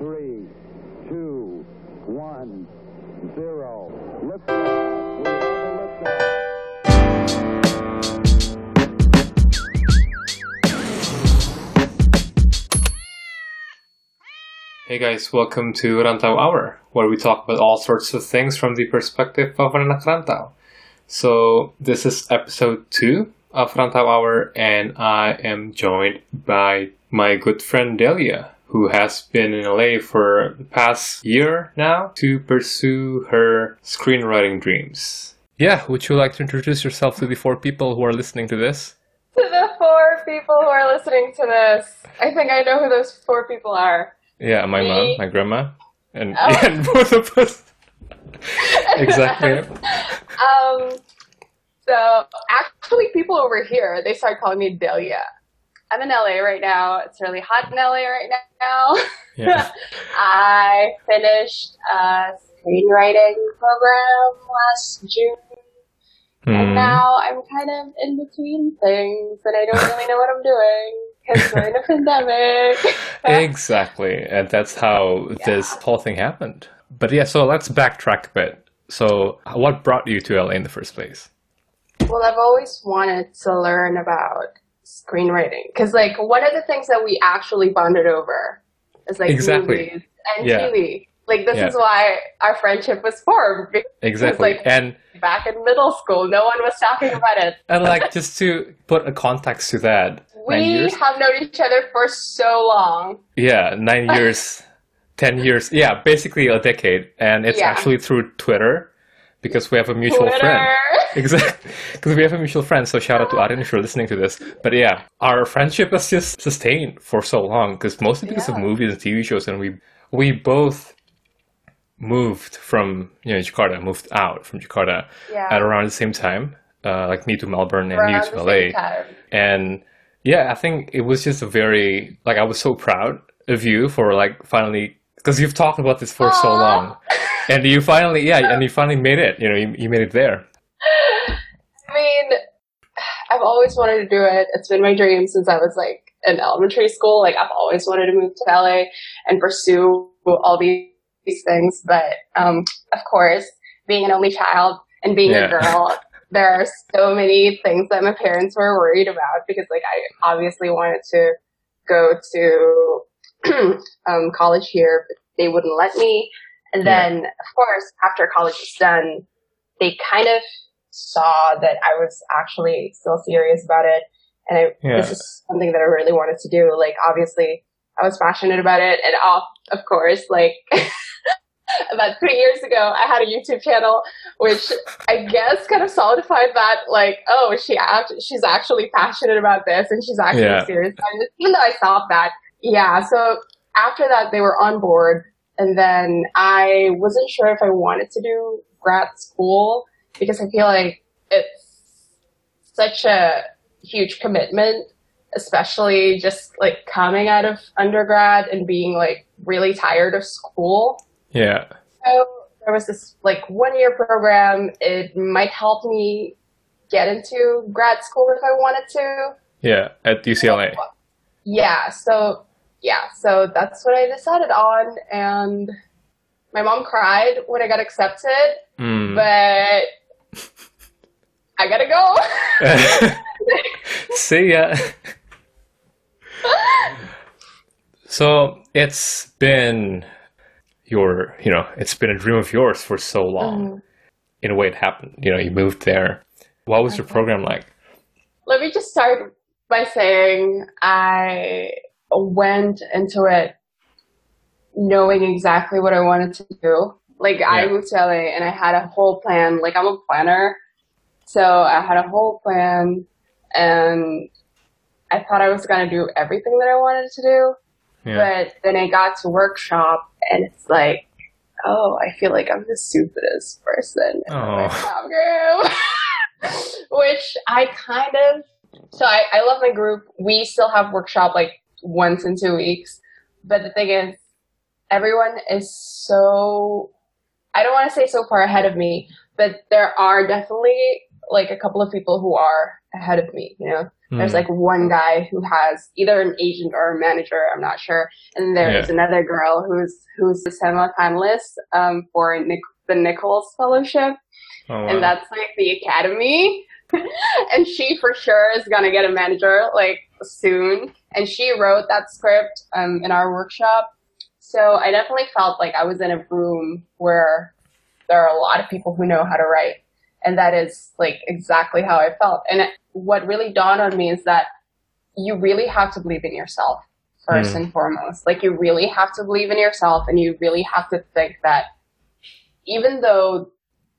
three, two, one, zero. Liftoff. We have a. Hey guys, welcome to Rantau Hour, where we talk about all sorts of things from the perspective of an rantau. So this is episode two of Rantau Hour, and I am joined by my good friend Delia, who has been in LA for the past year now to pursue her screenwriting dreams. Yeah, would you like to introduce yourself to the four people who are listening to this? To the four people who are listening to this, I think I know who those four people are. Yeah, my mom, my grandma, and, Oh. and both of us. exactly. Um, so actually, people over here they started calling me Delia. I'm in LA right now. It's really hot in LA right now. Yeah. I finished a screenwriting program last June, and Hmm. now I'm kind of in between things, and I don't really know what I'm doing because we're in a pandemic. Exactly, and that's how this whole thing happened. But yeah, so let's backtrack a bit. So, what brought you to LA in the first place? Well, I've always wanted to learn about screenwriting because, like, one of the things that we actually bonded over is like Exactly. movies and Yeah. TV. Like, this Yeah. is why our friendship was formed. Exactly, like and back in middle school, no one was talking about it. and like just to put a context to that, We have known each other for so long. Yeah, nine years, ten years. Yeah, basically a decade, and it's Yeah. actually through Twitter because we have a mutual Twitter. friend. Exactly, because we have a mutual friend. So shout out to Arin if you're listening to this. But yeah, our friendship has just sustained for so long because mostly because of movies and TV shows, and we we both moved from you know Jakarta, moved out from Jakarta Yeah. at around the same time. Uh, like me to Melbourne and you the to same LA. time. And yeah, I think it was just a very like I was so proud of you for like finally because you've talked about this for so long, and you finally yeah, and you finally made it. You know, you, you made it there. I mean, I've always wanted to do it. It's been my dream since I was like in elementary school. Like I've always wanted to move to LA and pursue all these, these things. But um, of course, being an only child and being Yeah. a girl, there are so many things that my parents were worried about because like I obviously wanted to go to um, college here, but they wouldn't let me. And Yeah. then, of course, after college was done, they kind of saw that I was actually still serious about it. And I, Yeah. this is something that I really wanted to do. Like, obviously, I was passionate about it. And of, of course, like, about three years ago, I had a YouTube channel, which I guess kind of solidified that, like, oh, she act- she's actually passionate about this and she's actually Yeah. serious about it. Even though I thought that, yeah. So after that, they were on board. And then I wasn't sure if I wanted to do grad school because I feel like it's such a huge commitment, especially just like coming out of undergrad and being like really tired of school. Yeah, So there was this like one year program. It might help me get into grad school if I wanted to. yeah, at UCLA. Yeah, so yeah, so that's what I decided on and my mom cried when I got accepted, Mm. but I gotta go. See ya. so it's been your, you know, it's been a dream of yours for so long. Mhm. In a way, it happened. You know, you moved there. What was your program like? Let me just start by saying I went into it knowing exactly what I wanted to do. Like I moved to LA and I had a whole plan. Like I'm a planner. So I had a whole plan and I thought I was going to do everything that I wanted to do. Yeah. But then I got to workshop and it's like, oh, I feel like I'm the stupidest person in Oh. my group. Which I kind of, so I, I love my group. We still have workshop like once in two weeks. But the thing is, everyone is so, I don't want to say so far ahead of me, but there are definitely like a couple of people who are ahead of me, you know? There's Mm. like one guy who has either an agent or a manager, I'm not sure. And there's Yeah. another girl who's who's a semi-finalist um, for Nic- the Nichols Fellowship, Oh, wow. and that's like the academy. and she for sure is gonna get a manager like soon. And she wrote that script um, in our workshop. So I definitely felt like I was in a room where there are a lot of people who know how to write. And that is like exactly how I felt. And it, what really dawned on me is that you really have to believe in yourself first Mm. and foremost. Like you really have to believe in yourself and you really have to think that even though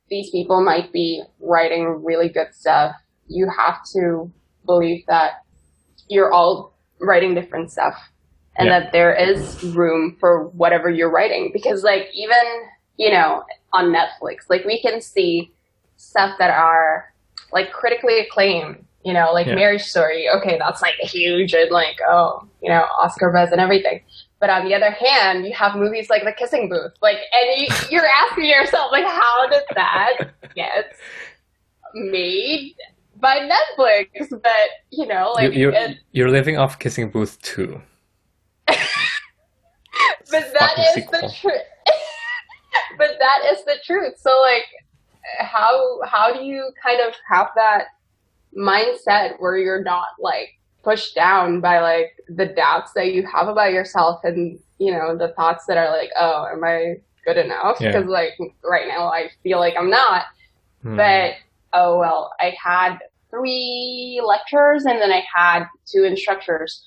these people might be writing really good stuff, you have to believe that you're all writing different stuff and Yeah. that there is room for whatever you're writing. Because like even, you know, on Netflix, like we can see stuff that are like critically acclaimed, you know, like Yeah. Marriage Story. Okay, that's like huge and like, oh, you know, Oscar buzz and everything. But on the other hand, you have movies like The Kissing Booth, like, and you, you're asking yourself, like, how did that get made by Netflix? But you know, like, you, are it, you're living off Kissing Booth too. but that is sequel. the truth. but that is the truth. So, like, how how do you kind of have that mindset where you're not like pushed down by like the doubts that you have about yourself and you know the thoughts that are like, oh, am I good enough? Yeah. Because like right now I feel like I'm not. Hmm. But oh well, I had three lecturers and then I had two instructors.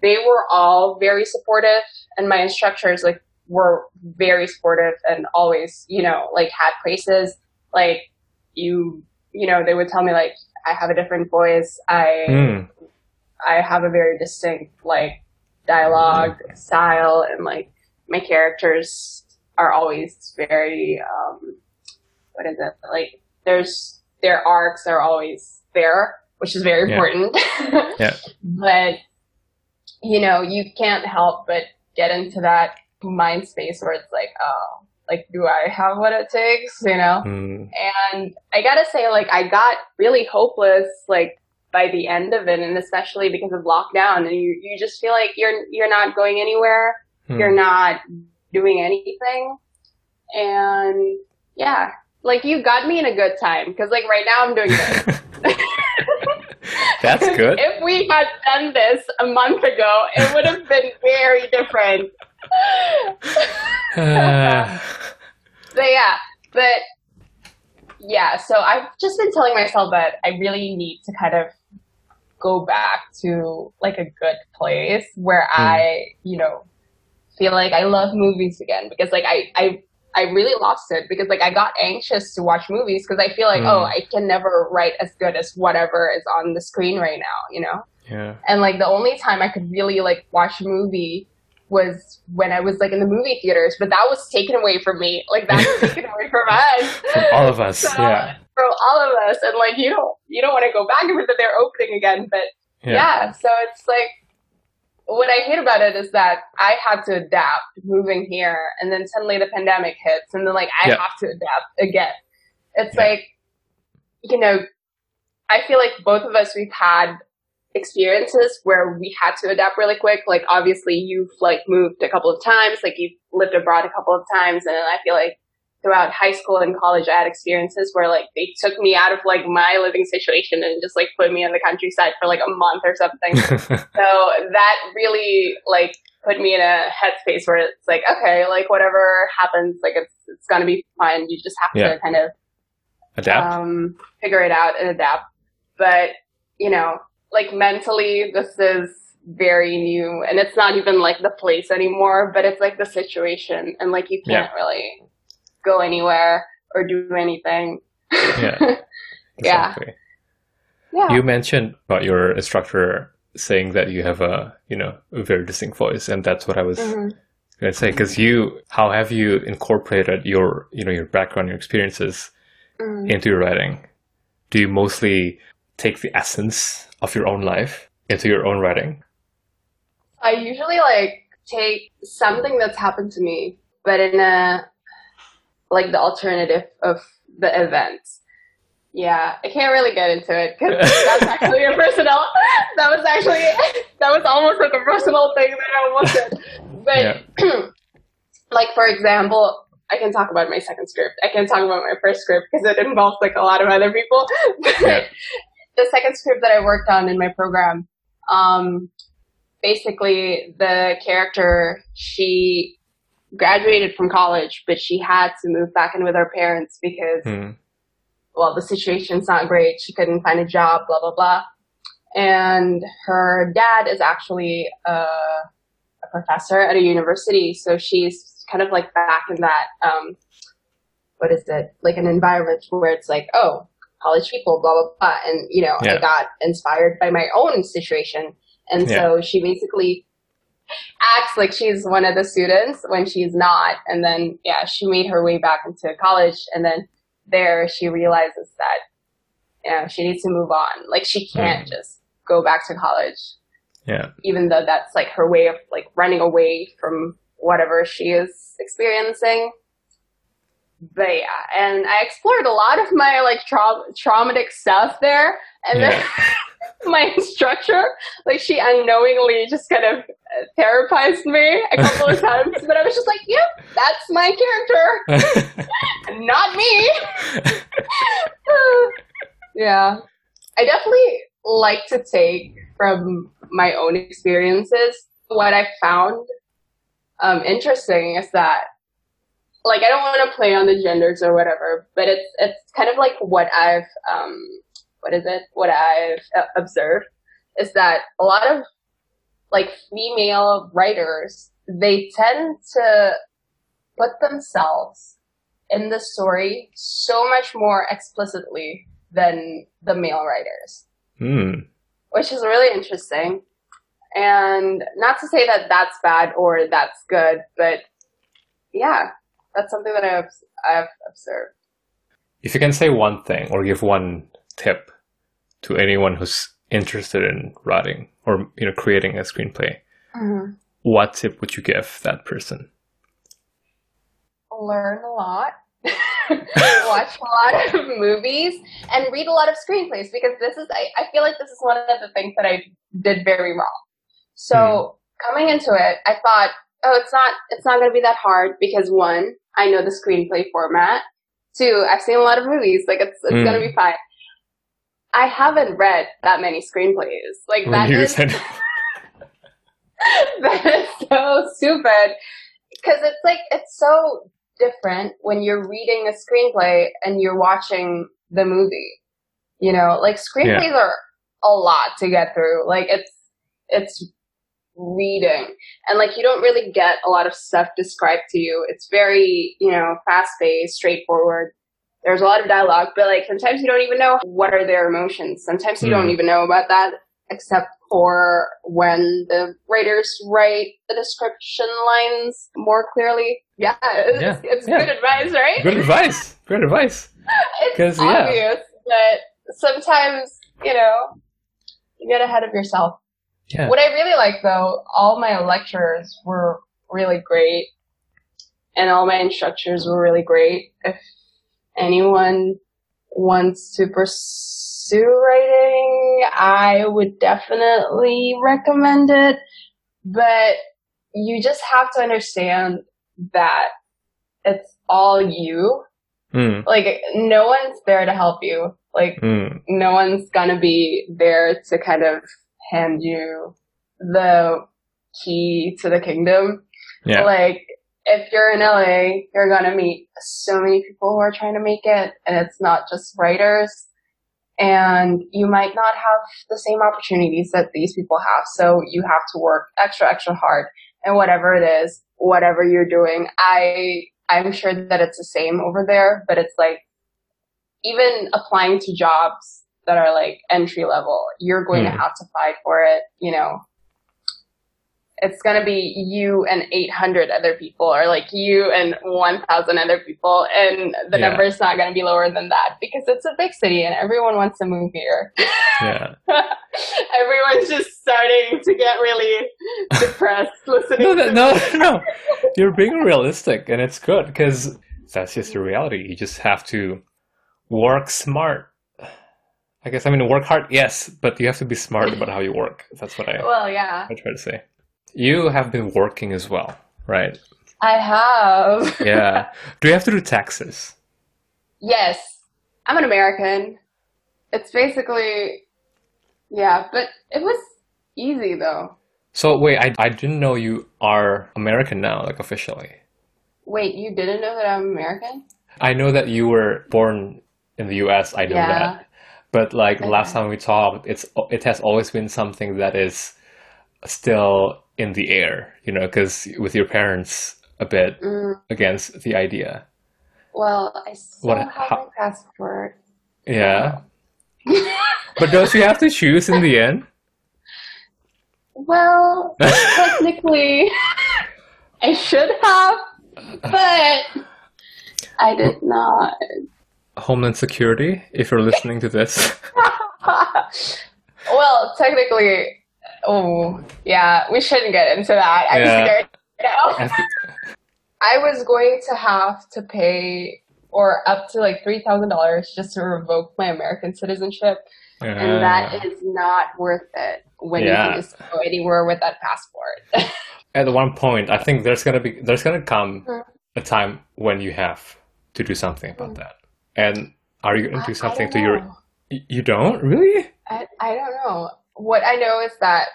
They were all very supportive, and my instructors like were very supportive and always, you know, like had praises. Like you, you know, they would tell me like I have a different voice. I Hmm. I have a very distinct like dialogue style and like my characters are always very um what is it like there's their arcs are always there which is very Yeah. important Yeah. but you know you can't help but get into that mind space where it's like oh like do i have what it takes you know Hmm. and I gotta say, like, I got really hopeless, like, by the end of it, and especially because of lockdown, and you, you just feel like you're, you're not going anywhere, Hmm. you're not doing anything, and yeah, like, you got me in a good time, because, like, right now I'm doing good. That's good. if we had done this a month ago, it would have been very different. Uh, So yeah, but yeah, so I've just been telling myself that I really need to kind of go back to like a good place where Hmm. I, you know, feel like I love movies again because like I, I, I really lost it because like I got anxious to watch movies because I feel like, Hmm. oh, I can never write as good as whatever is on the screen right now, you know? yeah. And like the only time I could really like watch a movie was when I was like in the movie theaters, but that was taken away from me. Like that was taken away from us. From all of us. So, yeah. From all of us. And like you don't you don't want to go back into their opening again. But Yeah. yeah. so it's like what I hate about it is that I had to adapt moving here and then suddenly the pandemic hits and then like I Yeah. have to adapt again. It's Yeah. like you know, I feel like both of us we've had experiences where we had to adapt really quick. Like obviously you've like moved a couple of times, like you've lived abroad a couple of times and I feel like throughout high school and college I had experiences where like they took me out of like my living situation and just like put me in the countryside for like a month or something. so that really like put me in a headspace where it's like, okay, like whatever happens, like it's it's gonna be fine. You just have Yeah. to kind of Adapt. um, figure it out and adapt. But, you know, like mentally, this is very new and it's not even like the place anymore, but it's like the situation and like you can't really go anywhere or do anything. yeah. Yeah. Exactly. yeah. You mentioned about your instructor saying that you have a, you know, a very distinct voice, and that's what I was Mhm. going to say. Because you, how have you incorporated your, you know, your background, your experiences Mhm. into your writing? Do you mostly take the essence of your own life into your own writing? I usually like take something that's happened to me, but in a like the alternative of the events. Yeah, I can't really get into it because that's actually a personal. That was actually that was almost like a personal thing that I almost did. But Yeah. like for example, I can talk about my second script. I can talk about my first script because it involves like a lot of other people. Yeah. the second script that I worked on in my program, um, basically the character she graduated from college, but she had to move back in with her parents because Hmm. well, the situation's not great. She couldn't find a job, blah, blah, blah. And her dad is actually a, a professor at a university. So she's kind of like back in that, um, what is it? Like an environment where it's like, oh, college people, blah, blah, blah. And, you know, Yeah. I got inspired by my own situation. And so she basically acts like she's one of the students when she's not. And then, yeah, she made her way back into college. And then there she realizes that you know she needs to move on like she can't just go back to college Yeah. even though that's like her way of like running away from whatever she is experiencing but yeah and i explored a lot of my like trau- traumatic stuff there and Yeah. then my instructor like she unknowingly just kind of uh, therapized me a couple of times but i was just like yep that's my character not me yeah. I definitely like to take from my own experiences. What I found um, interesting is that, like, I don't want to play on the genders or whatever, but it's it's kind of like what I've um, what is it? What I've uh, observed is that a lot of like female writers they tend to put themselves in the story so much more explicitly than the male writers, Hmm. which is really interesting. And not to say that that's bad or that's good, but yeah, that's something that I've I've observed. If you can say one thing or give one tip to anyone who's interested in writing or you know creating a screenplay, mm-hmm. what tip would you give that person? Learn a lot. watch a lot of movies and read a lot of screenplays because this is I, I feel like this is one of the things that I did very wrong. So hmm. coming into it, I thought, oh, it's not it's not going to be that hard because one, I know the screenplay format. Two, I've seen a lot of movies, like it's it's Mm. to be fine. I haven't read that many screenplays. Like that is that is so stupid because it's like it's so different when you're reading a screenplay and you're watching the movie. You know, like screenplays are a lot to get through. Like it's it's reading and like you don't really get a lot of stuff described to you. It's very, you know, fast paced, straightforward. There's a lot of dialogue, but like sometimes you don't even know what are their emotions. Sometimes you don't Hmm. even know about that except for when the writers write the description lines more clearly. Yeah, it's, Yeah, it's yeah. good advice, right? Good advice. Good advice. it's 'Cause, yeah. obvious, but sometimes, you know, you get ahead of yourself. Yeah. What I really like though, all my lecturers were really great and all my instructors were really great. If anyone wants to pursue writing, I would definitely recommend it. But you just have to understand that it's all you. Mm, Like, no one's there to help you. Like, mm, no one's gonna be there to kind of hand you the key to the kingdom. yeah. Like, if you're in LA, you're gonna meet so many people who are trying to make it, and it's not just writers. And you might not have the same opportunities that these people have, so you have to work extra, extra hard. And whatever it is, whatever you're doing, I, I'm sure that it's the same over there, but it's like, even applying to jobs that are like entry level, you're going Hmm. to have to fight for it, you know. It's gonna be you and 800 other people, or like you and 1,000 other people, and the Yeah. number is not gonna be lower than that because it's a big city and everyone wants to move here. Yeah. Everyone's just starting to get really depressed listening. No, to that, no, no. You're being realistic, and it's good because that's just the reality. You just have to work smart I guess I mean work hard, yes, but you have to be smart about how you work. That's what I, Well, yeah, I try to say. You have been working as well, right? I have. Yeah. do you have to do taxes? Yes, I'm an American. It's basically, yeah, but it was easy though. So wait, I I didn't know you are American now, like officially. Wait, you didn't know that I'm American? I know that you were born in the U.S. I know Yeah. that, but like the last time we talked, it's it has always been something that is still in the air, you know, because with your parents a bit Mm, against the idea. well, I still What- have how- my passport. Yeah, but don't you have to choose in the end? Well, technically, I should have, but I did not. Homeland Security, if you're listening to this. well, technically, oh, yeah, we shouldn't get into that. I'm Yeah. scared now. I was going to have to pay or up to like three thousand dollars just to revoke my American citizenship, and that is not worth it when you can just go anywhere with that passport. at one point i think there's gonna be there's gonna come Mm. a time when you have to do something about that and are you gonna do I- I something to your oh. you don't really I, I don't know. What I know is that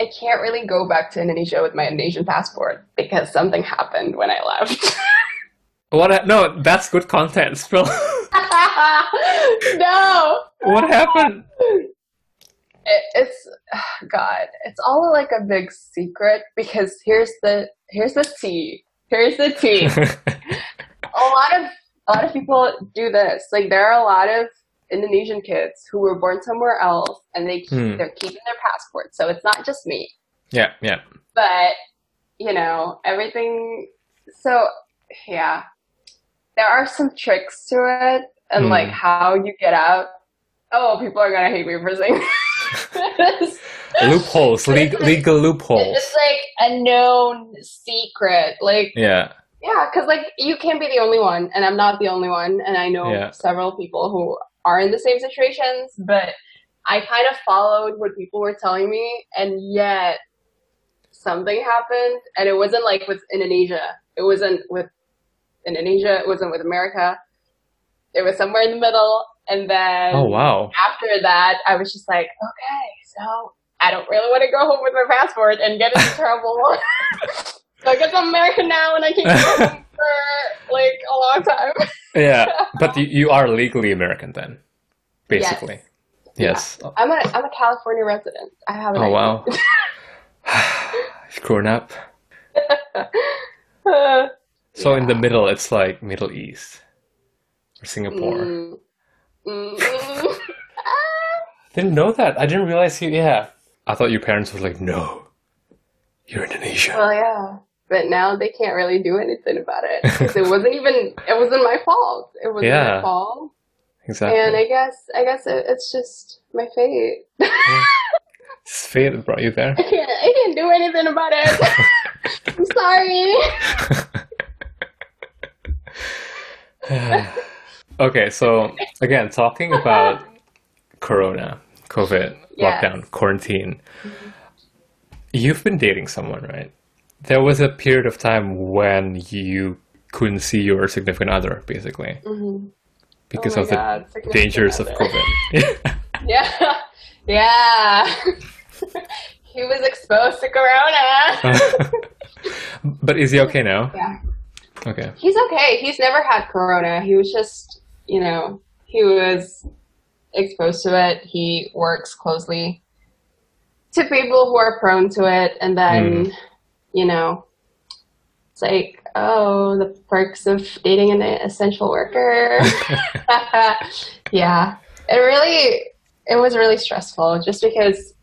I can't really go back to Indonesia with my Indonesian passport because something happened when I left. what no that's good content Spill. no, what happened it, it's God. It's all like a big secret because here's the here's the tea. Here's the tea. a lot of a lot of people do this. Like there are a lot of Indonesian kids who were born somewhere else and they keep, Hmm. they're keeping their passports. So it's not just me. yeah yeah but you know everything so yeah there are some tricks to it and Hmm. like how you get out oh people are gonna hate me for saying this loopholes legal, legal loopholes it's like a known secret like yeah yeah because like you can't be the only one and i'm not the only one and i know Yeah. several people who are in the same situations but i kind of followed what people were telling me and yet something happened and it wasn't like with indonesia. It wasn't with indonesia it wasn't with america. It was somewhere in the middle and then oh wow. after that i was just like okay so i don't really want to go home with my passport and get into trouble so i guess i'm american now and i can't go home for like a long time. Yeah but you, you are legally american then basically. Yes, i'm a i'm a california resident. I have an oh wow. You've grown up. Uh, so in the middle it's like middle east or singapore. Mm, mm. Didn't know that. I didn't realize you. Yeah, I thought your parents were like, "No, you're Indonesian." well yeah but now they can't really do anything about it because it wasn't even it wasn't my fault it wasn't Yeah. my fault exactly. and i guess i guess it, it's just my fate It's fate that brought you there. I can't, I can't do anything about it. I'm sorry. okay, so again, talking about Corona, COVID, Yes. lockdown, quarantine. Mm-hmm. You've been dating someone, right? There was a period of time when you couldn't see your significant other, basically, Mhm. because Oh of the God, significant dangers of. COVID. Yeah. Yeah. he was exposed to Corona. but is he okay now? yeah. Okay. He's okay. He's never had Corona. He was just, you know, he was exposed to it. He works closely to people who are prone to it. And then, Mm. You know, it's like, oh, the perks of dating an essential worker. yeah. It really, it was really stressful just because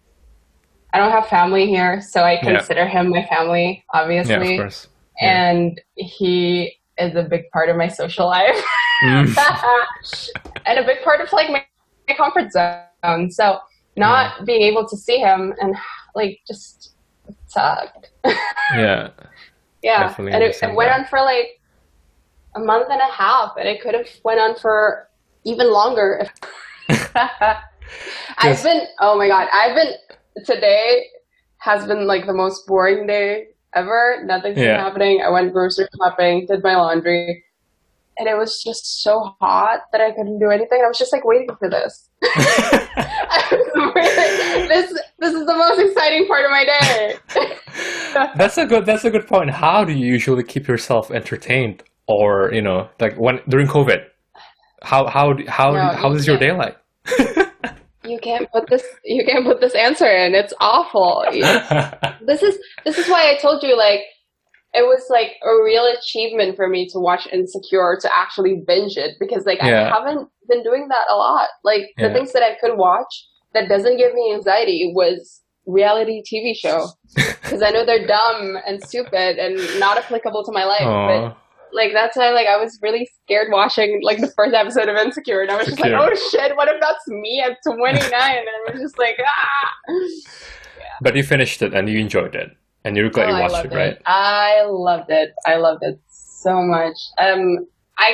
I don't have family here. So I Yeah. consider him my family, obviously Yeah, of course. Yeah. and he is a big part of my social life Mm. and a big part of like my, my comfort zone so not being able to see him and like just sucked yeah. yeah and it, it went on for like a month and a half and it could have went on for even longer if I've been, oh my god, I've been, today has been like the most boring day ever. Nothing's Yeah. been happening. I went grocery shopping, did my laundry, and it was just so hot that I couldn't do anything. I was just like waiting for this. I. This, this is the most exciting part of my day. that's a good that's a good point. How do you usually keep yourself entertained or, you know, like when during COVID? How how how No, how you is your day like? You can't put this, you can't put this answer in. It's awful. this is this is why I told you like it was like a real achievement for me to watch Insecure to actually binge it because like Yeah. I haven't been doing that a lot. Like the things that I could watch that doesn't give me anxiety was reality TV show because I know they're dumb and stupid and not applicable to my life. But like that's why like I was really scared watching like the first episode of Insecure and I was just like, oh shit, what if that's me at 29? And I was just like, ah. But you finished it and you enjoyed it. And you're glad Oh, you watched loved it, right? I loved it. I loved it so much. Um, I,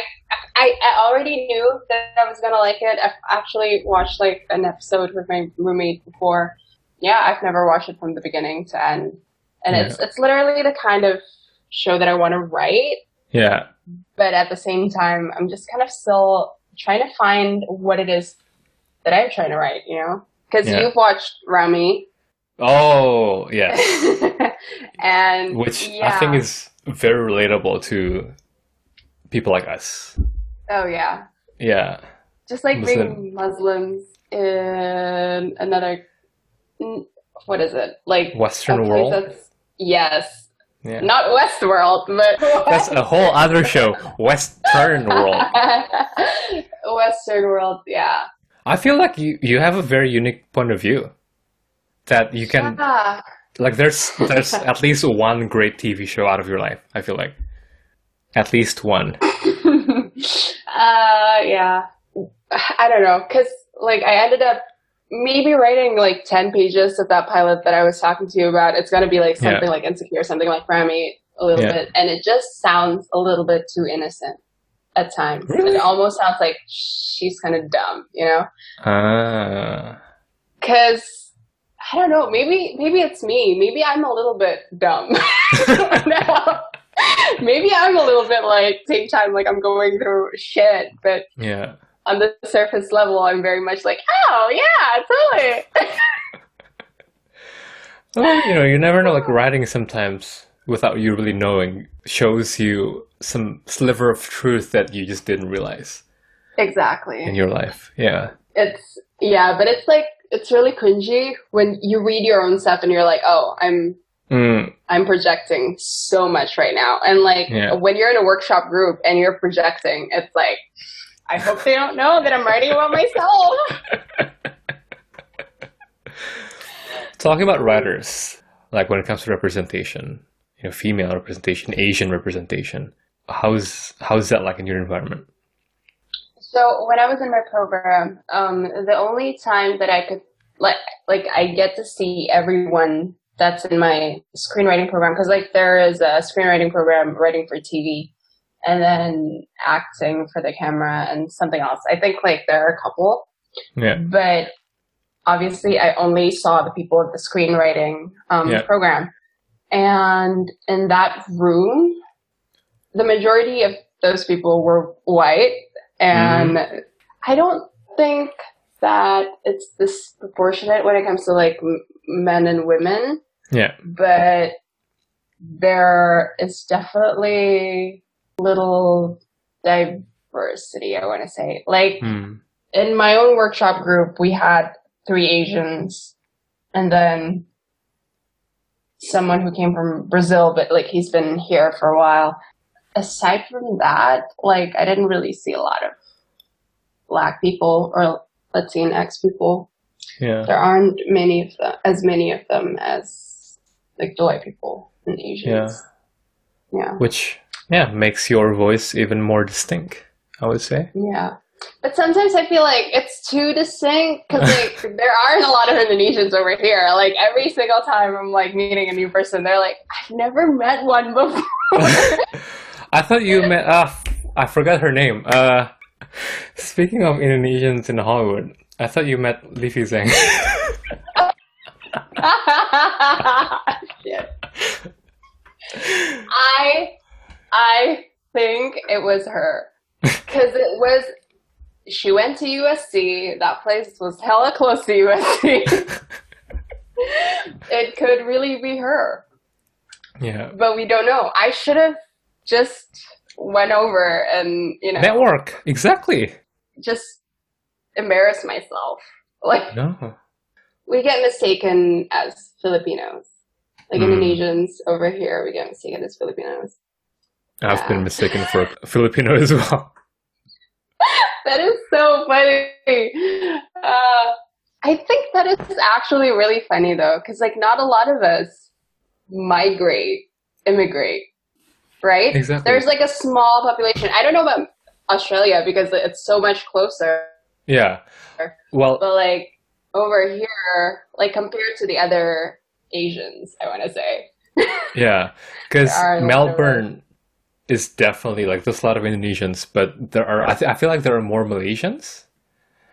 I I already knew that I was gonna like it. I've actually watched like an episode with my roommate before. Yeah, I've never watched it from the beginning to end, and it's it's literally the kind of show that I want to write. Yeah. But at the same time, I'm just kind of still trying to find what it is that I'm trying to write. You know, because Yeah. you've watched Ramy, Oh, yes. and Which I think is very relatable to people like us. oh yeah. Yeah. just like being Muslims in another, what is it? Like Western world? yes, Yeah. not Westworld, but That's a whole other show. Western world. Western world. Yeah, I feel like you, you have a very unique point of view. That you can yeah. like there's there's at least one great TV show out of your life, I feel like. At least one. uh, yeah. I don't know, cause like I ended up maybe writing like ten pages of that pilot that I was talking to you about. It's gonna be like Yeah. something like Insecure, something like Ramy, a little Yeah. bit, and it just sounds a little bit too innocent at times. Really? It almost sounds like she's kind of dumb, you know? Ah. Cause I don't know, maybe maybe it's me. Maybe I'm a little bit dumb. maybe I'm a little bit like same time like I'm going through shit, but yeah. on the surface level, I'm very much like, oh yeah, totally. Well, you know, you never know. Like writing sometimes, without you really knowing, shows you some sliver of truth that you just didn't realize exactly. in your life. Yeah. It's yeah, but it's like it's really cringy when you read your own stuff and you're like, oh, I'm Mm, I'm projecting so much right now. And like Yeah. when you're in a workshop group and you're projecting, it's like I hope they don't know that I'm writing about myself. talking about writers, like when it comes to representation, you know, female representation, Asian representation. How's how's that like in your environment? So when I was in my program, um, the only time that I could like like I get to see everyone that's in my screenwriting program because like there is a screenwriting program writing for TV and then acting for the camera and something else. I think like there are a couple, Yeah. but obviously I only saw the people of the screenwriting um, Yeah. program. And in that room, the majority of those people were white. And I don't think that it's disproportionate when it comes to like m- men and women, Yeah. but there is definitely little diversity, I want to say. Like, Hmm. in my own workshop group, we had three Asians and then someone who came from Brazil, but like he's been here for a while. Aside from that, like I didn't really see a lot of black people or Latinx people. Yeah. There aren't many of them, as many of them as like the white people and Asians. Yeah. Which yeah makes your voice even more distinct. I would say. Yeah. But sometimes I feel like it's too distinct because like there aren't a lot of Indonesians over here. Like every single time I'm like meeting a new person, they're like, I've never met one before. I thought you met. Uh, I forgot her name. Uh, speaking of Indonesians in Hollywood, I thought you met Zheng. Shit. I I think it was her because it was. She went to USC. That place was hella close to USC. it could really be her, yeah. but we don't know. I should have just went over and you know Network. Exactly. just embarrass myself. Like No. we get mistaken as Filipinos. Like Mm. Indonesians over here, we get mistaken as Filipinos. I've Yeah. been mistaken for a Filipino as well. That is so funny. Uh, I think that is actually really funny though, because like not a lot of us migrate, immigrate, right? Exactly. There's like a small population. I don't know about Australia because it's so much closer, Yeah. Well, but like over here, like compared to the other Asians, I want to say. yeah, because There are a lot of Melbourne is definitely like there's a lot of Indonesians, but there are I, th- I feel like there are more Malaysians.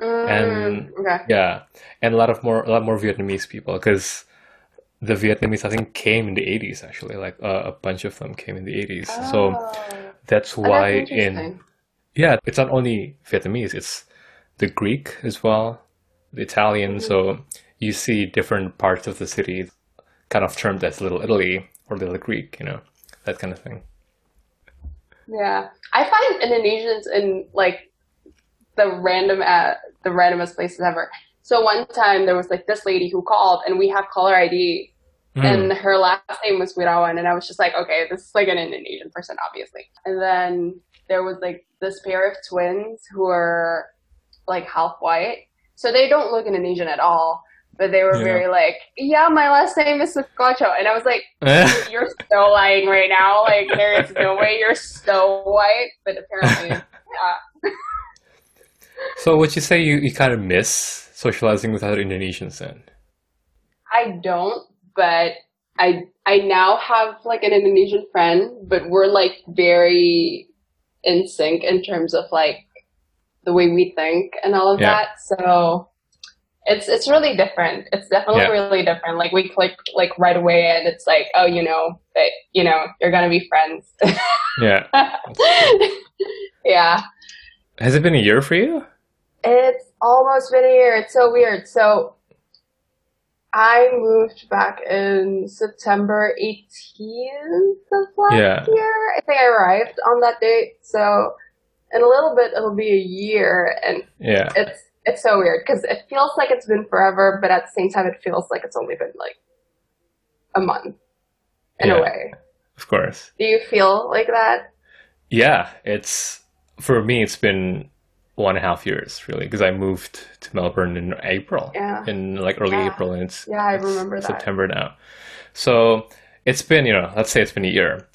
And- Mm, okay. Yeah, and a lot of more a lot more Vietnamese people because the Vietnamese I think came in the 80s actually, like uh, a bunch of them came in the 80s. So Oh. that's Oh, why that's in yeah, it's not only Vietnamese, it's the Greek as well, the Italian. Mm-hmm. So you see different parts of the city kind of termed as Little Italy or Little Greek, you know, that kind of thing. Yeah, I find Indonesians in like the random at the randomest places ever. So one time there was like this lady who called, and we have caller ID, Mm. and her last name was Wirawan, and I was just like, okay, this is like an Indonesian person, obviously. And then there was like this pair of twins who are like half white, so they don't look Indonesian at all. But they were Yeah. very like, yeah, my last name is Sukocho, and I was like, you're so lying right now. Like there is no way you're so white, but apparently, yeah. so would you say you, you kind of miss socializing with other Indonesians then? I don't, but I I now have like an Indonesian friend, but we're like very in sync in terms of like the way we think and all of Yeah. that. So it's it's really different. It's definitely Yeah. really different. Like we click like right away, and it's like, oh, you know, that you know, you're gonna be friends. Yeah. yeah. Has it been a year for you? It's almost been a year. It's so weird. So I moved back in September 18th of last Yeah. year. I think I arrived on that date. So in a little bit, it'll be a year, and Yeah. it's it's so weird because it feels like it's been forever, but at the same time, it feels like it's only been like a month in Yeah. a way. Of course. Do you feel like that? Yeah, it's for me. It's been one and a half years really because I moved to Melbourne in April, Yeah. in like early Yeah. April, and it's Yeah, I remember that. September now. So it's been you know let's say it's been a year.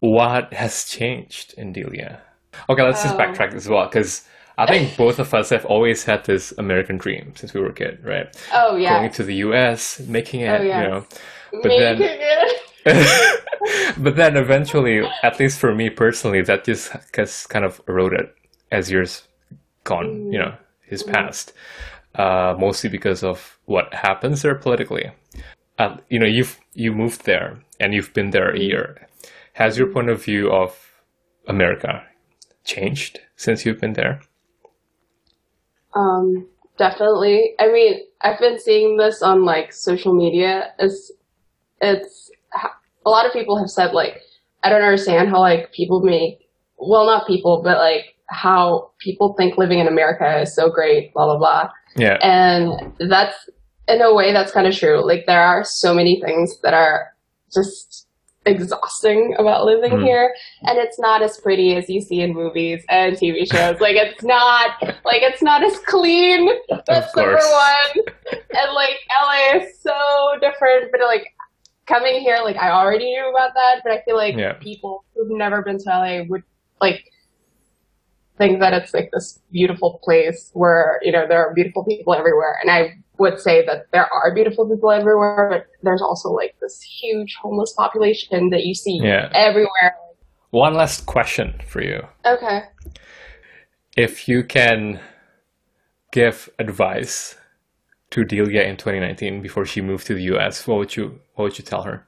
What has changed in Delia? Okay, let's just Oh. backtrack as well because I think both of us have always had this American dream since we were a kid, right? Oh yeah. Going to the U.S., making it, Oh, you know. but then- Making it. but then eventually, at least for me personally, that just has kind of eroded as years gone, you know, has passed. Uh, mostly because of what happens there politically. Uh, you know, you've you moved there and you've been there a year. Has your point of view of America changed since you've been there? Um, definitely. I mean, I've been seeing this on like social media. It's, it's, a lot of people have said like, I don't understand how like people make, well, not people, but like how people think living in America is so great, blah, blah, blah. Yeah, And that's, in a way, that's kind of true. Like, there are so many things that are just exhausting about living Mhm. here. And it's not as pretty as you see in movies and TV shows. like, it's not, like, it's not as clean. That's number course. one. And, like, LA is so different. But, like, coming here, like, I already knew about that. But I feel like Yeah. people who've never been to LA would, like, think that it's like this beautiful place where you know there are beautiful people everywhere and i would say that there are beautiful people everywhere but there's also like this huge homeless population that you see Yeah. everywhere One last question for you. okay If you can give advice to Delia in 2019 before she moved to the US, what would you what would you tell her?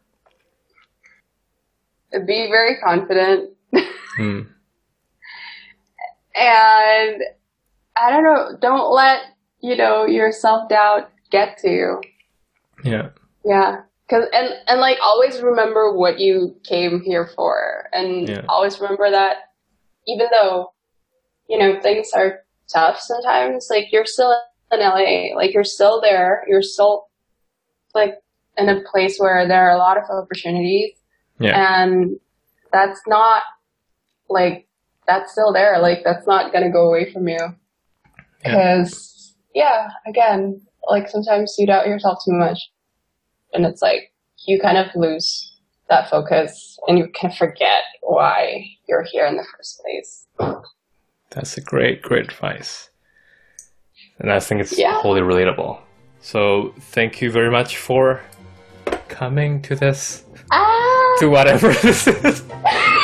Be very confident. Hmm. And I don't know, don't let, you know, your self doubt get to you. Yeah. Yeah. Cause, and, and like always remember what you came here for and Yeah. always remember that even though, you know, things are tough sometimes, like you're still in LA, like you're still there, you're still like in a place where there are a lot of opportunities Yeah. and that's not like that's still there like that's not going to go away from you because yeah. again like sometimes you doubt yourself too much and it's like you kind of lose that focus and you kind of forget why you're here in the first place That's a great, great advice. And I think it's Yeah. wholly relatable. So thank you very much for coming to this ah to whatever this is.